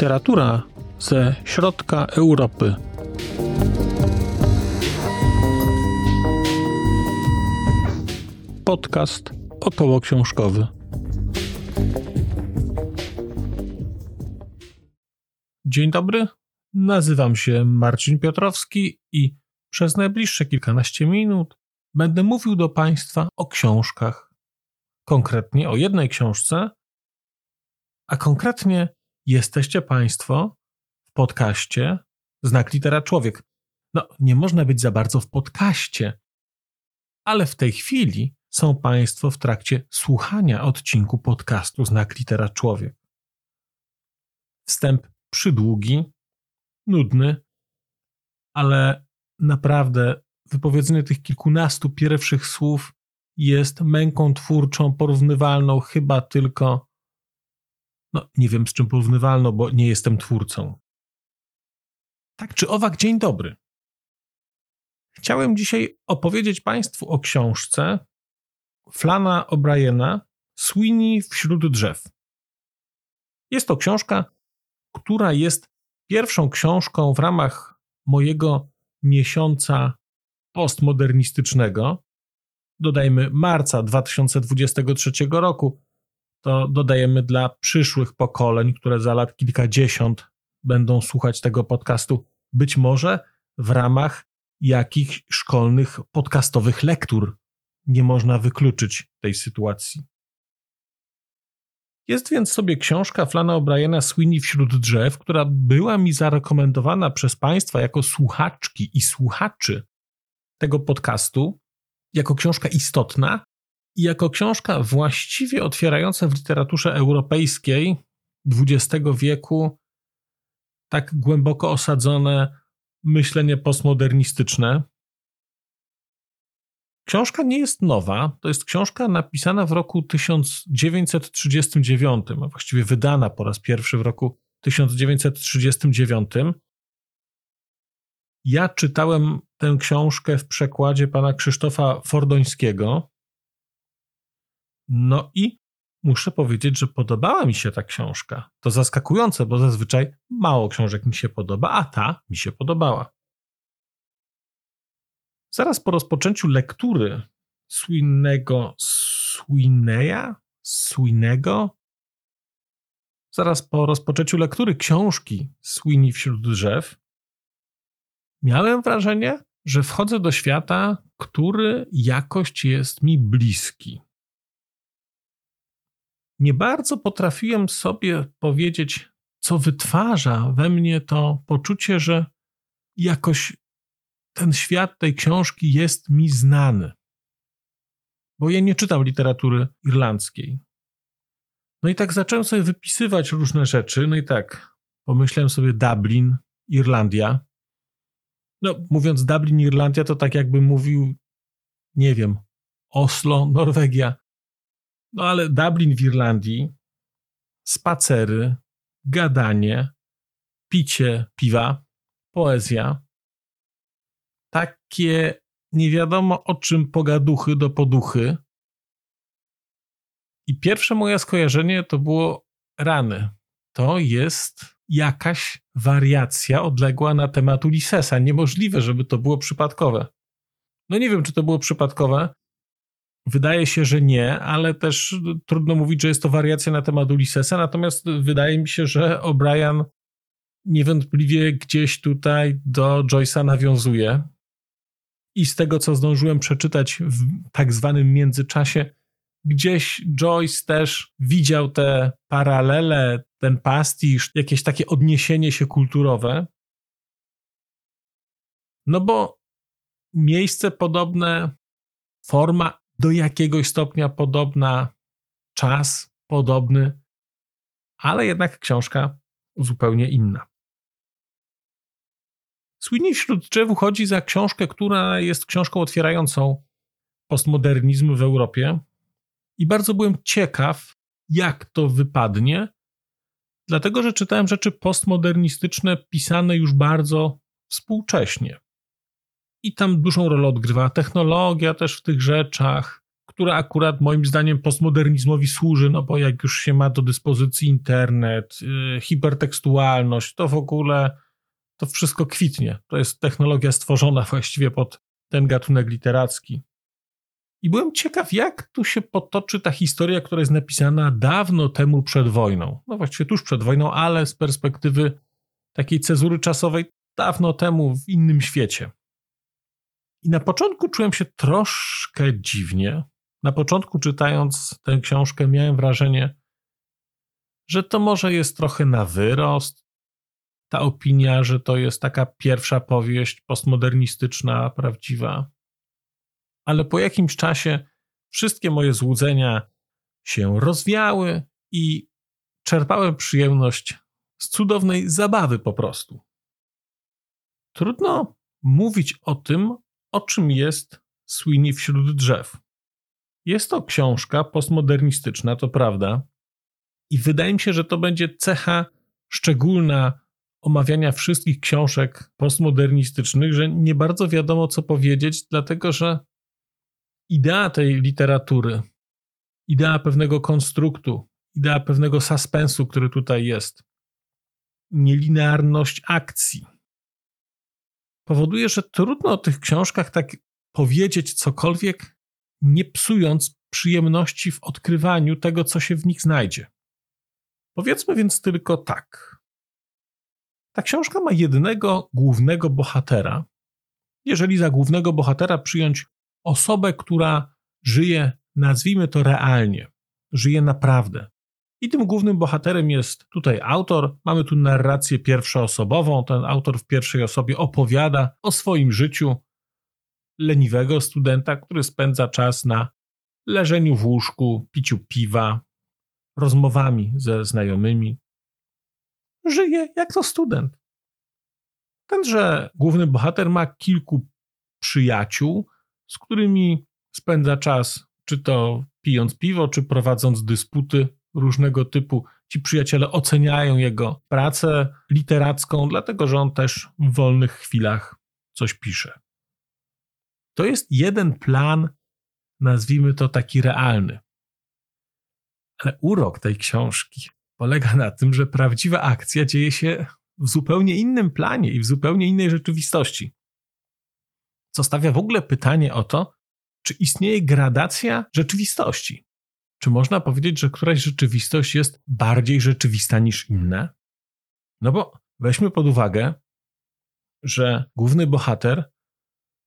Literatura ze środka Europy. Podcast około książkowy. Dzień dobry, nazywam się Marcin Piotrowski i przez najbliższe kilkanaście minut będę mówił do Państwa o książkach. Konkretnie o jednej książce, a konkretnie jesteście Państwo w podcaście Znak Litera Człowiek. No, nie można być za bardzo w podcaście, ale w tej chwili są Państwo w trakcie słuchania odcinku podcastu Znak Litera Człowiek. Wstęp przydługi, nudny, ale naprawdę wypowiedzenie tych kilkunastu pierwszych słów jest męką twórczą porównywalną chyba tylko no, nie wiem z czym porównywalno, bo nie jestem twórcą. Tak czy owak, dzień dobry. Chciałem dzisiaj opowiedzieć Państwu o książce Flana O'Briena Sweeney wśród drzew. Jest to książka, która jest pierwszą książką w ramach mojego miesiąca postmodernistycznego. Dodajmy marca 2023 roku, to dodajemy dla przyszłych pokoleń, które za lat kilkadziesiąt będą słuchać tego podcastu, być może w ramach jakichś szkolnych podcastowych lektur. Nie można wykluczyć tej sytuacji. Jest więc sobie książka Flana O'Briena Sweeney wśród drzew, która była mi zarekomendowana przez Państwa jako słuchaczki i słuchaczy tego podcastu, jako książka istotna, i jako książka właściwie otwierająca w literaturze europejskiej XX wieku tak głęboko osadzone myślenie postmodernistyczne. Książka nie jest nowa, to jest książka napisana w roku 1939, a właściwie wydana po raz pierwszy w roku 1939. Ja czytałem tę książkę w przekładzie pana Krzysztofa Fordońskiego. No i muszę powiedzieć, że podobała mi się ta książka. To zaskakujące, bo zazwyczaj mało książek mi się podoba, a ta mi się podobała. Zaraz po rozpoczęciu lektury Swinnego Swineya, Swinego, zaraz po rozpoczęciu lektury książki Sweeney wśród drzew, miałem wrażenie, że wchodzę do świata, który jakoś jest mi bliski nie bardzo potrafiłem sobie powiedzieć, co wytwarza we mnie to poczucie, że jakoś ten świat tej książki jest mi znany. Bo ja nie czytam literatury irlandzkiej. No i tak zacząłem sobie wypisywać różne rzeczy. No i tak, pomyślałem sobie Dublin, Irlandia. No, mówiąc Dublin, Irlandia, to tak jakbym mówił, nie wiem, Oslo, Norwegia. No ale Dublin w Irlandii, spacery, gadanie, picie piwa, poezja. Takie nie wiadomo o czym pogaduchy do poduchy. I pierwsze moje skojarzenie to było rany. To jest jakaś wariacja odległa na temat Ulyssesa. Niemożliwe, żeby to było przypadkowe. No nie wiem, czy to było przypadkowe, Wydaje się, że nie, ale też trudno mówić, że jest to wariacja na temat Ulyssesa, natomiast wydaje mi się, że O'Brien niewątpliwie gdzieś tutaj do Joyce'a nawiązuje. I z tego, co zdążyłem przeczytać w tak zwanym międzyczasie, gdzieś Joyce też widział te paralele, ten pastisz, jakieś takie odniesienie się kulturowe. No bo miejsce podobne, forma do jakiegoś stopnia podobna, czas podobny, ale jednak książka zupełnie inna. Sweeney wśród drzew uchodzi za książkę, która jest książką otwierającą postmodernizm w Europie i bardzo byłem ciekaw, jak to wypadnie, dlatego że czytałem rzeczy postmodernistyczne pisane już bardzo współcześnie. I tam dużą rolę odgrywa technologia też w tych rzeczach, która akurat moim zdaniem postmodernizmowi służy, no bo jak już się ma do dyspozycji internet, yy, hipertekstualność, to w ogóle to wszystko kwitnie. To jest technologia stworzona właściwie pod ten gatunek literacki. I byłem ciekaw, jak tu się potoczy ta historia, która jest napisana dawno temu przed wojną. No właściwie tuż przed wojną, ale z perspektywy takiej cezury czasowej dawno temu w innym świecie. I na początku czułem się troszkę dziwnie. Na początku czytając tę książkę miałem wrażenie, że to może jest trochę na wyrost. Ta opinia, że to jest taka pierwsza powieść postmodernistyczna, prawdziwa. Ale po jakimś czasie wszystkie moje złudzenia się rozwiały i czerpałem przyjemność z cudownej zabawy po prostu. Trudno mówić o tym, o czym jest Sweeney wśród drzew. Jest to książka postmodernistyczna, to prawda, i wydaje mi się, że to będzie cecha szczególna omawiania wszystkich książek postmodernistycznych, że nie bardzo wiadomo, co powiedzieć, dlatego że idea tej literatury, idea pewnego konstruktu, idea pewnego suspensu, który tutaj jest, nielinearność akcji, powoduje, że trudno o tych książkach tak powiedzieć cokolwiek, nie psując przyjemności w odkrywaniu tego, co się w nich znajdzie. Powiedzmy więc tylko tak. Ta książka ma jednego głównego bohatera. Jeżeli za głównego bohatera przyjąć osobę, która żyje, nazwijmy to realnie, żyje naprawdę, i tym głównym bohaterem jest tutaj autor. Mamy tu narrację pierwszoosobową. Ten autor w pierwszej osobie opowiada o swoim życiu leniwego studenta, który spędza czas na leżeniu w łóżku, piciu piwa, rozmowami ze znajomymi. Żyje jak to student. Tenże główny bohater ma kilku przyjaciół, z którymi spędza czas, czy to pijąc piwo, czy prowadząc dysputy różnego typu. Ci przyjaciele oceniają jego pracę literacką, dlatego że on też w wolnych chwilach coś pisze. To jest jeden plan, nazwijmy to taki realny. Ale urok tej książki polega na tym, że prawdziwa akcja dzieje się w zupełnie innym planie i w zupełnie innej rzeczywistości. Co stawia w ogóle pytanie o to, czy istnieje gradacja rzeczywistości. Czy można powiedzieć, że któraś rzeczywistość jest bardziej rzeczywista niż inne? No bo weźmy pod uwagę, że główny bohater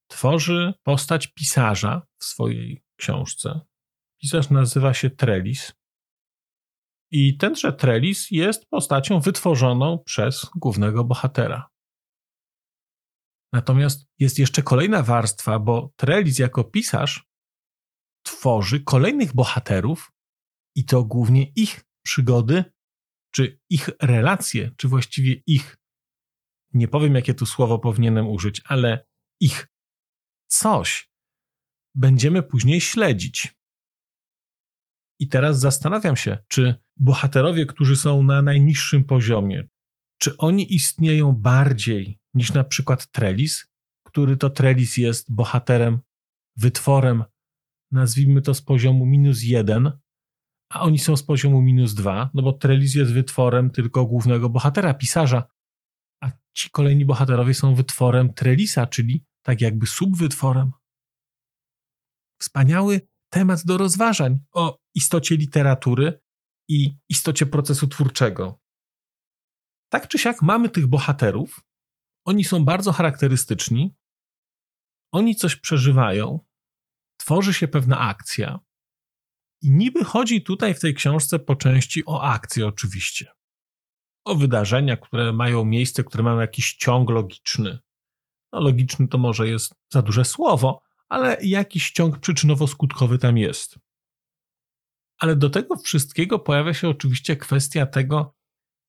tworzy postać pisarza w swojej książce. Pisarz nazywa się Trellis. I tenże Trellis jest postacią wytworzoną przez głównego bohatera. Natomiast jest jeszcze kolejna warstwa, bo Trellis jako pisarz tworzy kolejnych bohaterów i to głównie ich przygody, czy ich relacje, czy właściwie ich, nie powiem jakie tu słowo powinienem użyć, ale ich coś będziemy później śledzić. I teraz zastanawiam się, czy bohaterowie, którzy są na najniższym poziomie, czy oni istnieją bardziej niż na przykład Trellis, który to Trellis jest bohaterem, wytworem nazwijmy to z poziomu minus jeden, a oni są z poziomu minus dwa, no bo Trellis jest wytworem tylko głównego bohatera, pisarza, a ci kolejni bohaterowie są wytworem Trellisa, czyli tak jakby subwytworem. Wspaniały temat do rozważań o istocie literatury i istocie procesu twórczego. Tak czy siak mamy tych bohaterów, oni są bardzo charakterystyczni, oni coś przeżywają, tworzy się pewna akcja. I niby chodzi tutaj w tej książce po części o akcje, oczywiście. O wydarzenia, które mają miejsce, które mają jakiś ciąg logiczny. No, logiczny to może jest za duże słowo, ale jakiś ciąg przyczynowo-skutkowy tam jest. Ale do tego wszystkiego pojawia się oczywiście kwestia tego,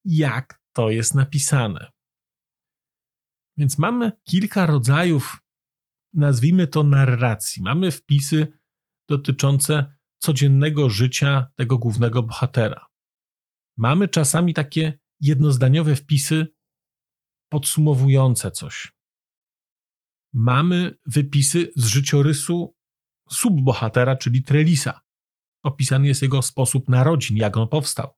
jak to jest napisane. Więc mamy kilka rodzajów nazwijmy to narracji. Mamy wpisy dotyczące codziennego życia tego głównego bohatera. Mamy czasami takie jednozdaniowe wpisy podsumowujące coś. Mamy wypisy z życiorysu subbohatera, czyli Trelisa. Opisany jest jego sposób narodzin, jak on powstał.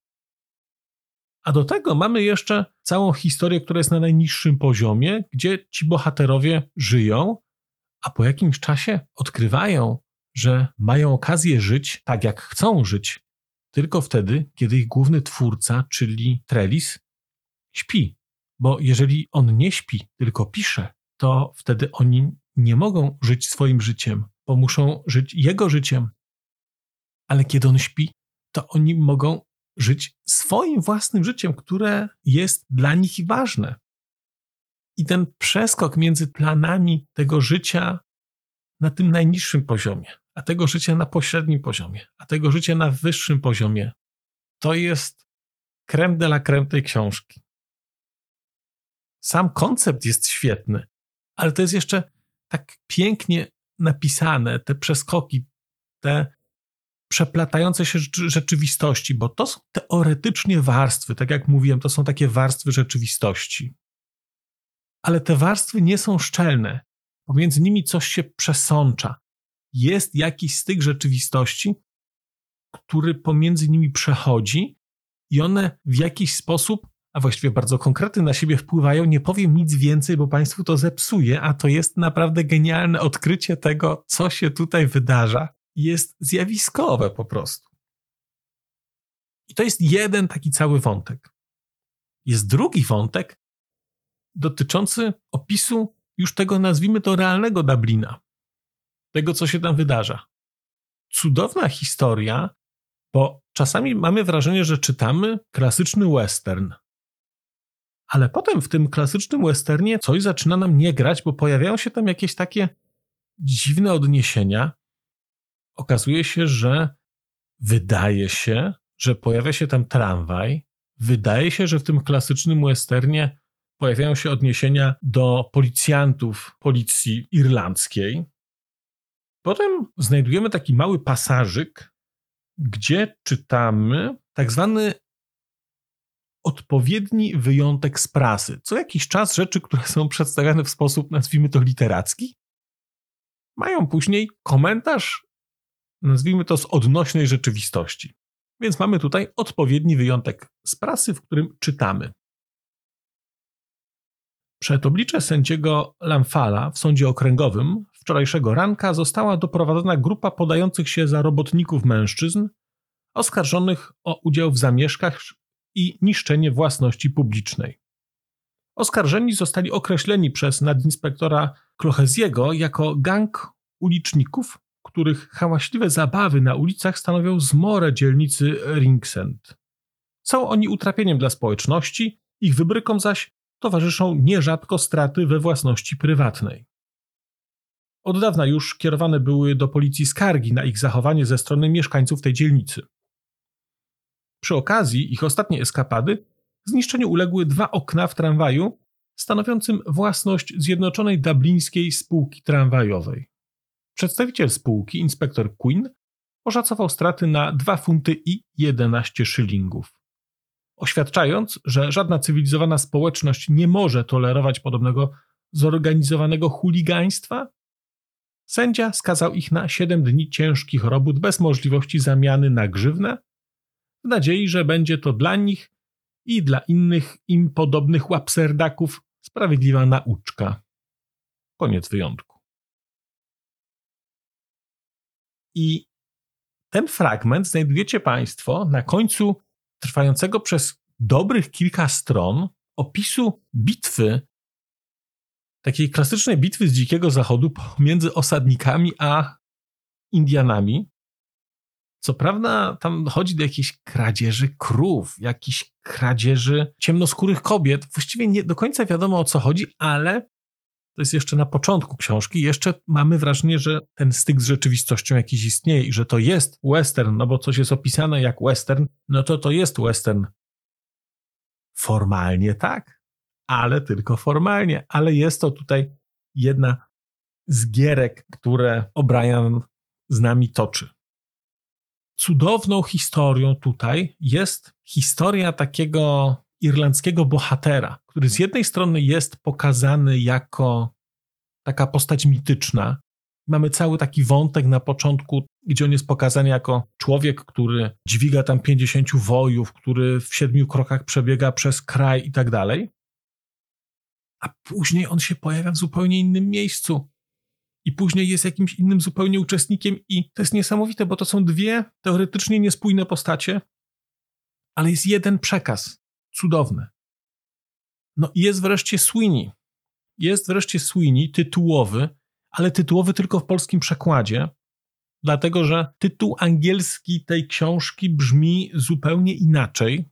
A do tego mamy jeszcze całą historię, która jest na najniższym poziomie, gdzie ci bohaterowie żyją, a po jakimś czasie odkrywają, że mają okazję żyć tak, jak chcą żyć, tylko wtedy, kiedy ich główny twórca, czyli Trellis, śpi. Bo jeżeli on nie śpi, tylko pisze, to wtedy oni nie mogą żyć swoim życiem, bo muszą żyć jego życiem. Ale kiedy on śpi, to oni mogą żyć swoim własnym życiem, które jest dla nich ważne. I ten przeskok między planami tego życia na tym najniższym poziomie, a tego życia na pośrednim poziomie, a tego życia na wyższym poziomie, to jest creme de la creme tej książki. Sam koncept jest świetny, ale to jest jeszcze tak pięknie napisane, te przeskoki, te przeplatające się rzeczywistości, bo to są teoretycznie warstwy, tak jak mówiłem, to są takie warstwy rzeczywistości. Ale te warstwy nie są szczelne. Pomiędzy nimi coś się przesącza. Jest jakiś styk rzeczywistości, który pomiędzy nimi przechodzi i one w jakiś sposób, a właściwie bardzo konkretny na siebie wpływają. Nie powiem nic więcej, bo Państwu to zepsuje, a to jest naprawdę genialne odkrycie tego, co się tutaj wydarza jest zjawiskowe po prostu. I to jest jeden taki cały wątek. Jest drugi wątek dotyczący opisu już tego, nazwijmy to, realnego Dublina. Tego, co się tam wydarza. Cudowna historia, bo czasami mamy wrażenie, że czytamy klasyczny western. Ale potem w tym klasycznym westernie coś zaczyna nam nie grać, bo pojawiają się tam jakieś takie dziwne odniesienia, okazuje się, że wydaje się, że pojawia się tam tramwaj. Wydaje się, że w tym klasycznym westernie pojawiają się odniesienia do policjantów policji irlandzkiej. Potem znajdujemy taki mały pasażyk, gdzie czytamy tak zwany odpowiedni wyjątek z prasy. Co jakiś czas rzeczy, które są przedstawiane w sposób, nazwijmy to literacki, mają później komentarz nazwijmy to z odnośnej rzeczywistości. Więc mamy tutaj odpowiedni wyjątek z prasy, w którym czytamy. Przed oblicze sędziego Lamfala w sądzie okręgowym wczorajszego ranka została doprowadzona grupa podających się za robotników mężczyzn, oskarżonych o udział w zamieszkach i niszczenie własności publicznej. Oskarżeni zostali określeni przez nadinspektora Klocheziego jako gang uliczników których hałaśliwe zabawy na ulicach stanowią zmorę dzielnicy Ringsend. Są oni utrapieniem dla społeczności, ich wybrykom zaś towarzyszą nierzadko straty we własności prywatnej. Od dawna już kierowane były do policji skargi na ich zachowanie ze strony mieszkańców tej dzielnicy. Przy okazji ich ostatniej eskapady zniszczeniu uległy dwa okna w tramwaju stanowiącym własność Zjednoczonej Dublińskiej Spółki Tramwajowej. Przedstawiciel spółki, inspektor Quinn, oszacował straty na 2 funty i 11 szylingów. Oświadczając, że żadna cywilizowana społeczność nie może tolerować podobnego zorganizowanego chuligaństwa, sędzia skazał ich na 7 dni ciężkich robót bez możliwości zamiany na grzywnę, w nadziei, że będzie to dla nich i dla innych im podobnych łapserdaków sprawiedliwa nauczka. Koniec wyjątku. I ten fragment znajdujecie Państwo na końcu trwającego przez dobrych kilka stron opisu bitwy, takiej klasycznej bitwy z Dzikiego Zachodu pomiędzy osadnikami a Indianami. Co prawda, tam chodzi do jakiejś kradzieży krów, jakichś kradzieży ciemnoskórych kobiet. Właściwie nie do końca wiadomo o co chodzi, ale to jest jeszcze na początku książki, jeszcze mamy wrażenie, że ten styk z rzeczywistością jakiś istnieje i że to jest western, no bo coś jest opisane jak western, no to to jest western. Formalnie tak, ale tylko formalnie, ale jest to tutaj jedna z gierek, które O'Brien z nami toczy. Cudowną historią tutaj jest historia takiego irlandzkiego bohatera, który z jednej strony jest pokazany jako taka postać mityczna, Mamy cały taki wątek na początku, gdzie on jest pokazany jako człowiek, który dźwiga tam 50 wojów, który w siedmiu krokach przebiega przez kraj i tak dalej. A później on się pojawia w zupełnie innym miejscu. I później jest jakimś innym zupełnie uczestnikiem, i to jest niesamowite, bo to są dwie teoretycznie niespójne postacie, ale jest jeden przekaz. Cudowny. No i jest wreszcie Sweeney. Jest wreszcie Sweeney, tytułowy, ale tytułowy tylko w polskim przekładzie, dlatego że tytuł angielski tej książki brzmi zupełnie inaczej.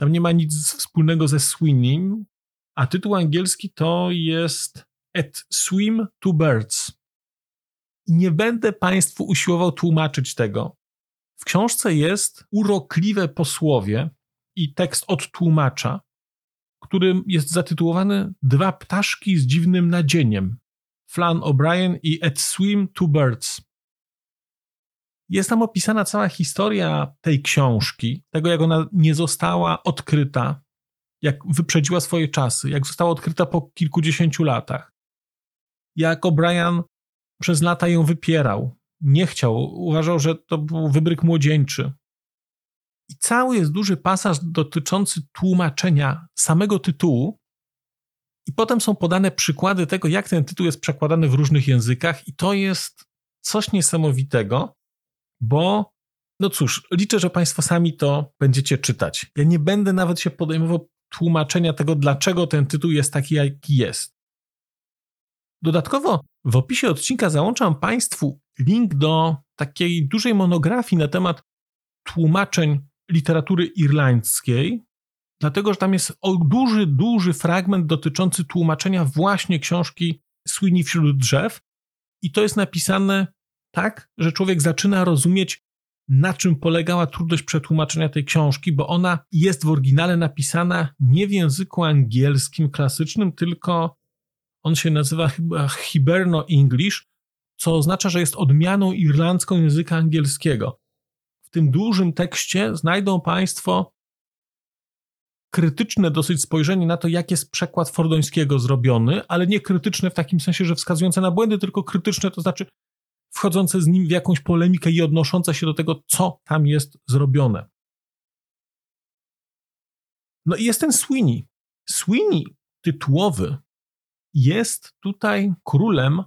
Tam nie ma nic wspólnego ze Sweeney, a tytuł angielski to jest At Swim to Birds. I nie będę Państwu usiłował tłumaczyć tego. W książce jest urokliwe posłowie i tekst od tłumacza, którym jest zatytułowany Dwa ptaszki z dziwnym nadzieniem. Flan O'Brien i At Swim Two Birds. Jest tam opisana cała historia tej książki, tego jak ona nie została odkryta, jak wyprzedziła swoje czasy, jak została odkryta po kilkudziesięciu latach. Jak O'Brien przez lata ją wypierał, nie chciał, uważał, że to był wybryk młodzieńczy. I cały jest duży pasaż dotyczący tłumaczenia samego tytułu, i potem są podane przykłady tego, jak ten tytuł jest przekładany w różnych językach, i to jest coś niesamowitego, bo no cóż, liczę, że Państwo sami to będziecie czytać. Ja nie będę nawet się podejmował tłumaczenia tego, dlaczego ten tytuł jest taki, jaki jest. Dodatkowo w opisie odcinka załączam Państwu link do takiej dużej monografii na temat tłumaczeń literatury irlandzkiej, dlatego że tam jest duży, duży fragment dotyczący tłumaczenia właśnie książki Sweeney wśród drzew. I to jest napisane tak, że człowiek zaczyna rozumieć, na czym polegała trudność przetłumaczenia tej książki, bo ona jest w oryginale napisana nie w języku angielskim klasycznym, tylko on się nazywa chyba Hiberno English, co oznacza, że jest odmianą irlandzką języka angielskiego. W tym dużym tekście znajdą Państwo krytyczne dosyć spojrzenie na to, jak jest przekład fordońskiego zrobiony, ale nie krytyczne w takim sensie, że wskazujące na błędy, tylko krytyczne, to znaczy wchodzące z nim w jakąś polemikę i odnoszące się do tego, co tam jest zrobione. No i jest ten Sweeney. Sweeney tytułowy jest tutaj królem.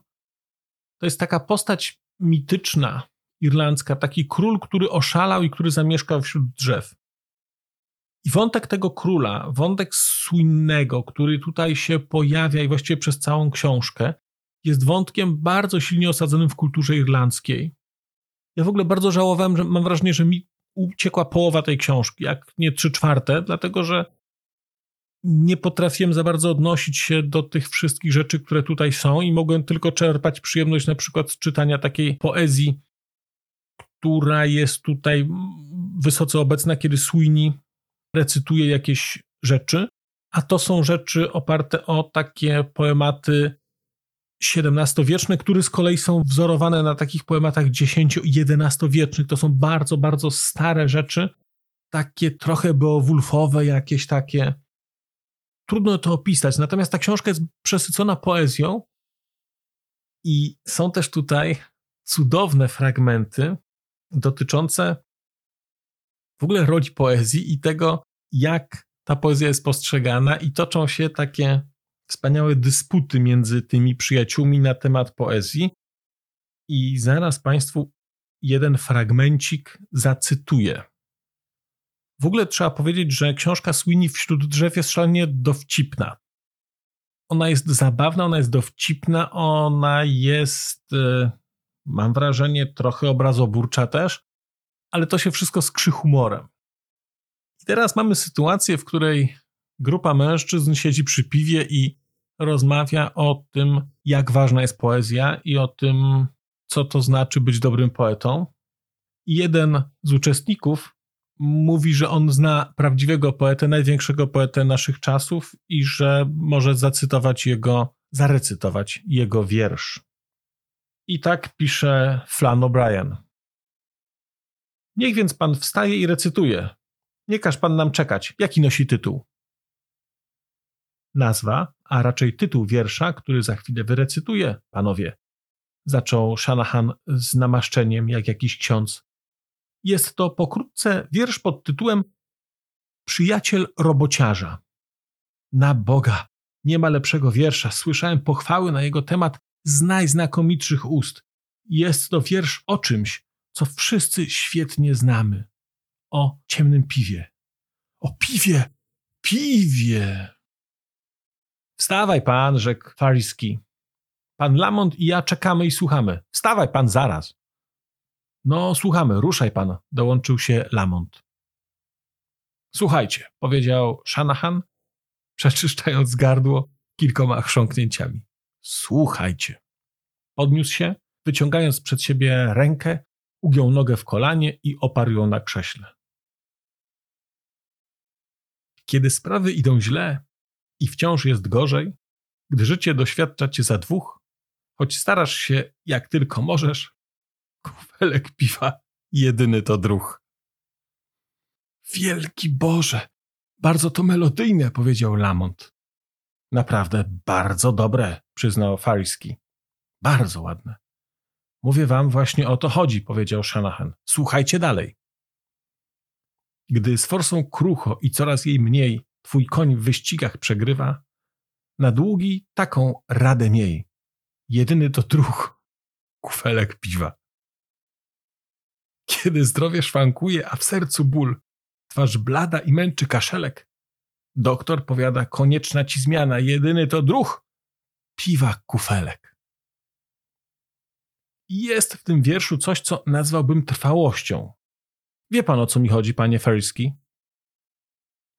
To jest taka postać mityczna, irlandzka, taki król, który oszalał i który zamieszkał wśród drzew. I wątek tego króla, wątek słynnego, który tutaj się pojawia i właściwie przez całą książkę, jest wątkiem bardzo silnie osadzonym w kulturze irlandzkiej. Ja w ogóle bardzo żałowałem, że mam wrażenie, że mi uciekła połowa tej książki, jak nie trzy czwarte, dlatego że nie potrafiłem za bardzo odnosić się do tych wszystkich rzeczy, które tutaj są i mogłem tylko czerpać przyjemność na przykład z czytania takiej poezji, która jest tutaj wysoce obecna, kiedy Sweeney recytuje jakieś rzeczy, a to są rzeczy oparte o takie poematy XVII-wieczne, które z kolei są wzorowane na takich poematach X- i XI-wiecznych. To są bardzo, bardzo stare rzeczy, takie trochę beowulfowe, jakieś takie. Trudno to opisać. Natomiast ta książka jest przesycona poezją i są też tutaj cudowne fragmenty dotyczące w ogóle roli poezji i tego, jak ta poezja jest postrzegana, i toczą się takie wspaniałe dysputy między tymi przyjaciółmi na temat poezji. I zaraz Państwu jeden fragmencik zacytuję. W ogóle trzeba powiedzieć, że książka Sweeney wśród drzew jest szalenie dowcipna. Ona jest zabawna, ona jest dowcipna, ona jest, e, mam wrażenie, trochę obrazoburcza też, ale to się wszystko skrzy humorem. I teraz mamy sytuację, w której grupa mężczyzn siedzi przy piwie i rozmawia o tym, jak ważna jest poezja i o tym, co to znaczy być dobrym poetą. I jeden z uczestników mówi, że on zna prawdziwego poetę, największego poetę naszych czasów i że może zacytować jego, zarecytować jego wiersz. I tak pisze Flan O'Brien. Niech więc pan wstaje i recytuje. Nie każ pan nam czekać. Jaki nosi tytuł? Nazwa, a raczej tytuł wiersza, który za chwilę wyrecytuję, panowie. zaczął Shanahan z namaszczeniem, jak jakiś ksiądz. Jest to pokrótce wiersz pod tytułem Przyjaciel robociarza. Na Boga, nie ma lepszego wiersza. Słyszałem pochwały na jego temat z najznakomitszych ust. Jest to wiersz o czymś, co wszyscy świetnie znamy. O ciemnym piwie. O piwie! Piwie! Wstawaj pan, rzekł Fariski. Pan Lamont i ja czekamy i słuchamy. Wstawaj pan zaraz. No, słuchamy, ruszaj pan, dołączył się Lamont. Słuchajcie, powiedział Shanahan, przeczyszczając gardło kilkoma chrząknięciami. Słuchajcie. Podniósł się, wyciągając przed siebie rękę, ugiął nogę w kolanie i oparł ją na krześle. Kiedy sprawy idą źle i wciąż jest gorzej, gdy życie doświadcza cię za dwóch, choć starasz się jak tylko możesz, kufelek piwa jedyny to druh. Wielki Boże, bardzo to melodyjne, powiedział Lamont. Naprawdę bardzo dobre, przyznał Fariski. Bardzo ładne. Mówię wam, właśnie o to chodzi, powiedział Shanahan. Słuchajcie dalej. Gdy z forsą krucho i coraz jej mniej twój koń w wyścigach przegrywa, na długi taką radę miej. Jedyny to druh, kufelek piwa. Kiedy zdrowie szwankuje, a w sercu ból, twarz blada i męczy kaszelek, doktor powiada, konieczna ci zmiana, jedyny to druh, piwa kufelek. Jest w tym wierszu coś, co nazwałbym trwałością. Wie pan o co mi chodzi, panie Ferski?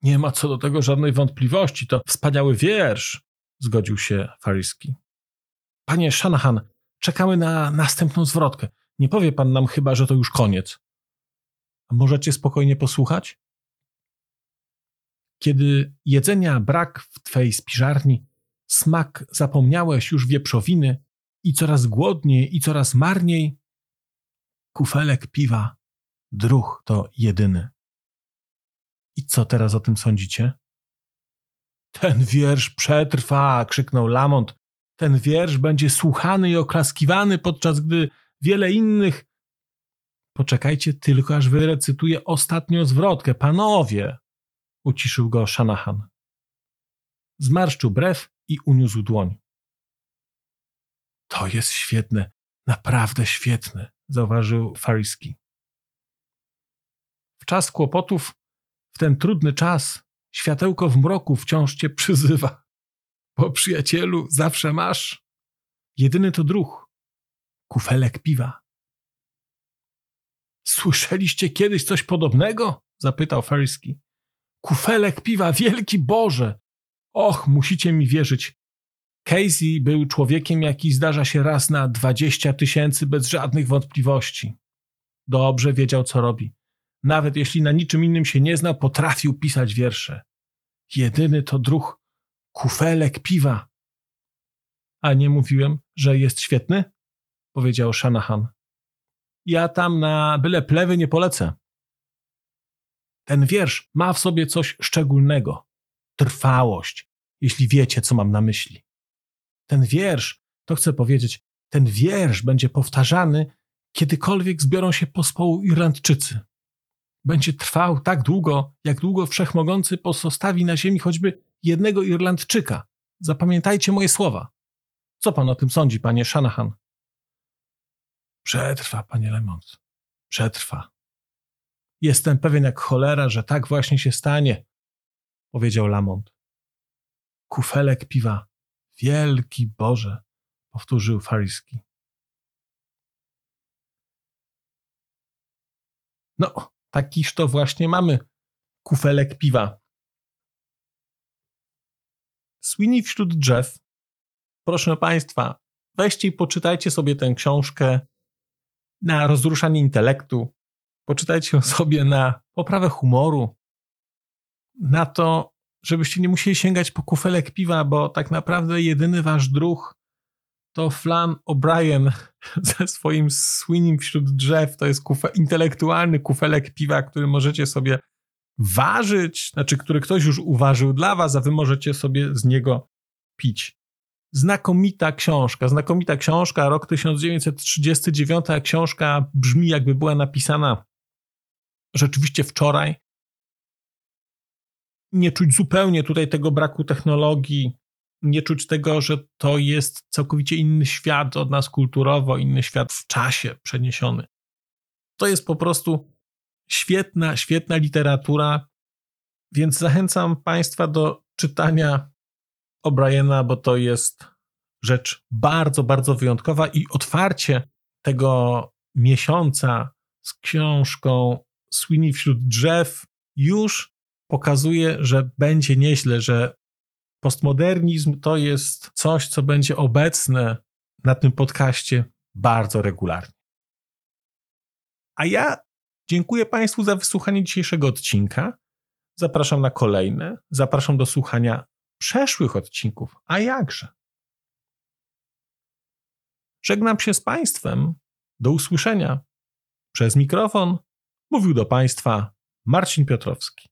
Nie ma co do tego żadnej wątpliwości, to wspaniały wiersz, zgodził się Fariski. Panie Shanahan, czekamy na następną zwrotkę. Nie powie pan nam chyba, że to już koniec. Możecie spokojnie posłuchać? Kiedy jedzenia brak w twej spiżarni, smak zapomniałeś już wieprzowiny i coraz głodniej i coraz marniej, kufelek piwa, druh to jedyny. I co teraz o tym sądzicie? Ten wiersz przetrwa, krzyknął Lamont. Ten wiersz będzie słuchany i oklaskiwany, podczas gdy wiele innych. Poczekajcie tylko, aż wyrecytuję ostatnią zwrotkę. Panowie! uciszył go Shanahan. Zmarszczył brew i uniósł dłoń. To jest świetne, naprawdę świetne, zauważył Fariski. W czas kłopotów, w ten trudny czas, światełko w mroku wciąż cię przyzywa. Bo przyjacielu zawsze masz jedyny to druh, kufelek piwa. Słyszeliście kiedyś coś podobnego? zapytał Fariski. Kufelek piwa, wielki Boże! Och, musicie mi wierzyć. Casey był człowiekiem, jaki zdarza się raz na dwadzieścia tysięcy bez żadnych wątpliwości. Dobrze wiedział, co robi. Nawet jeśli na niczym innym się nie znał, potrafił pisać wiersze. Jedyny to druh, kufelek piwa. A nie mówiłem, że jest świetny? Powiedział Shanahan. Ja tam na byle plewy nie polecę. Ten wiersz ma w sobie coś szczególnego. Trwałość, jeśli wiecie, co mam na myśli. Ten wiersz, to chcę powiedzieć, ten wiersz będzie powtarzany, kiedykolwiek zbiorą się pospołu Irlandczycy. Będzie trwał tak długo, jak długo wszechmogący pozostawi na ziemi choćby jednego Irlandczyka. Zapamiętajcie moje słowa. Co pan o tym sądzi, panie Shanahan? Przetrwa, panie Lemont. Przetrwa. Jestem pewien jak cholera, że tak właśnie się stanie, powiedział Lamont. Kufelek piwa. Wielki Boże, powtórzył Fariski. No, takiż to właśnie mamy. Kufelek piwa. Sweeney wśród drzew. Proszę Państwa, weźcie i poczytajcie sobie tę książkę na rozruszanie intelektu. Poczytajcie ją sobie na poprawę humoru, na to, żebyście nie musieli sięgać po kufelek piwa, bo tak naprawdę jedyny wasz druh to Flan O'Brien ze swoim Sweeney wśród drzew. To jest kufe, intelektualny kufelek piwa, który możecie sobie ważyć, znaczy który ktoś już uważył dla was, a wy możecie sobie z niego pić. Znakomita książka, znakomita książka, rok 1939, a książka brzmi jakby była napisana rzeczywiście wczoraj. Nie czuć zupełnie tutaj tego braku technologii, nie czuć tego, że to jest całkowicie inny świat od nas kulturowo, inny świat w czasie przeniesiony. To jest po prostu świetna, świetna literatura, więc zachęcam Państwa do czytania O'Briena, bo to jest rzecz bardzo, bardzo wyjątkowa i otwarcie tego miesiąca z książką Sweeney wśród drzew już pokazuje, że będzie nieźle, że postmodernizm to jest coś, co będzie obecne na tym podcaście bardzo regularnie. A ja dziękuję Państwu za wysłuchanie dzisiejszego odcinka. Zapraszam na kolejne. Zapraszam do słuchania przeszłych odcinków. A jakże? Żegnam się z Państwem. Do usłyszenia. Przez mikrofon mówił do Państwa Marcin Piotrowski.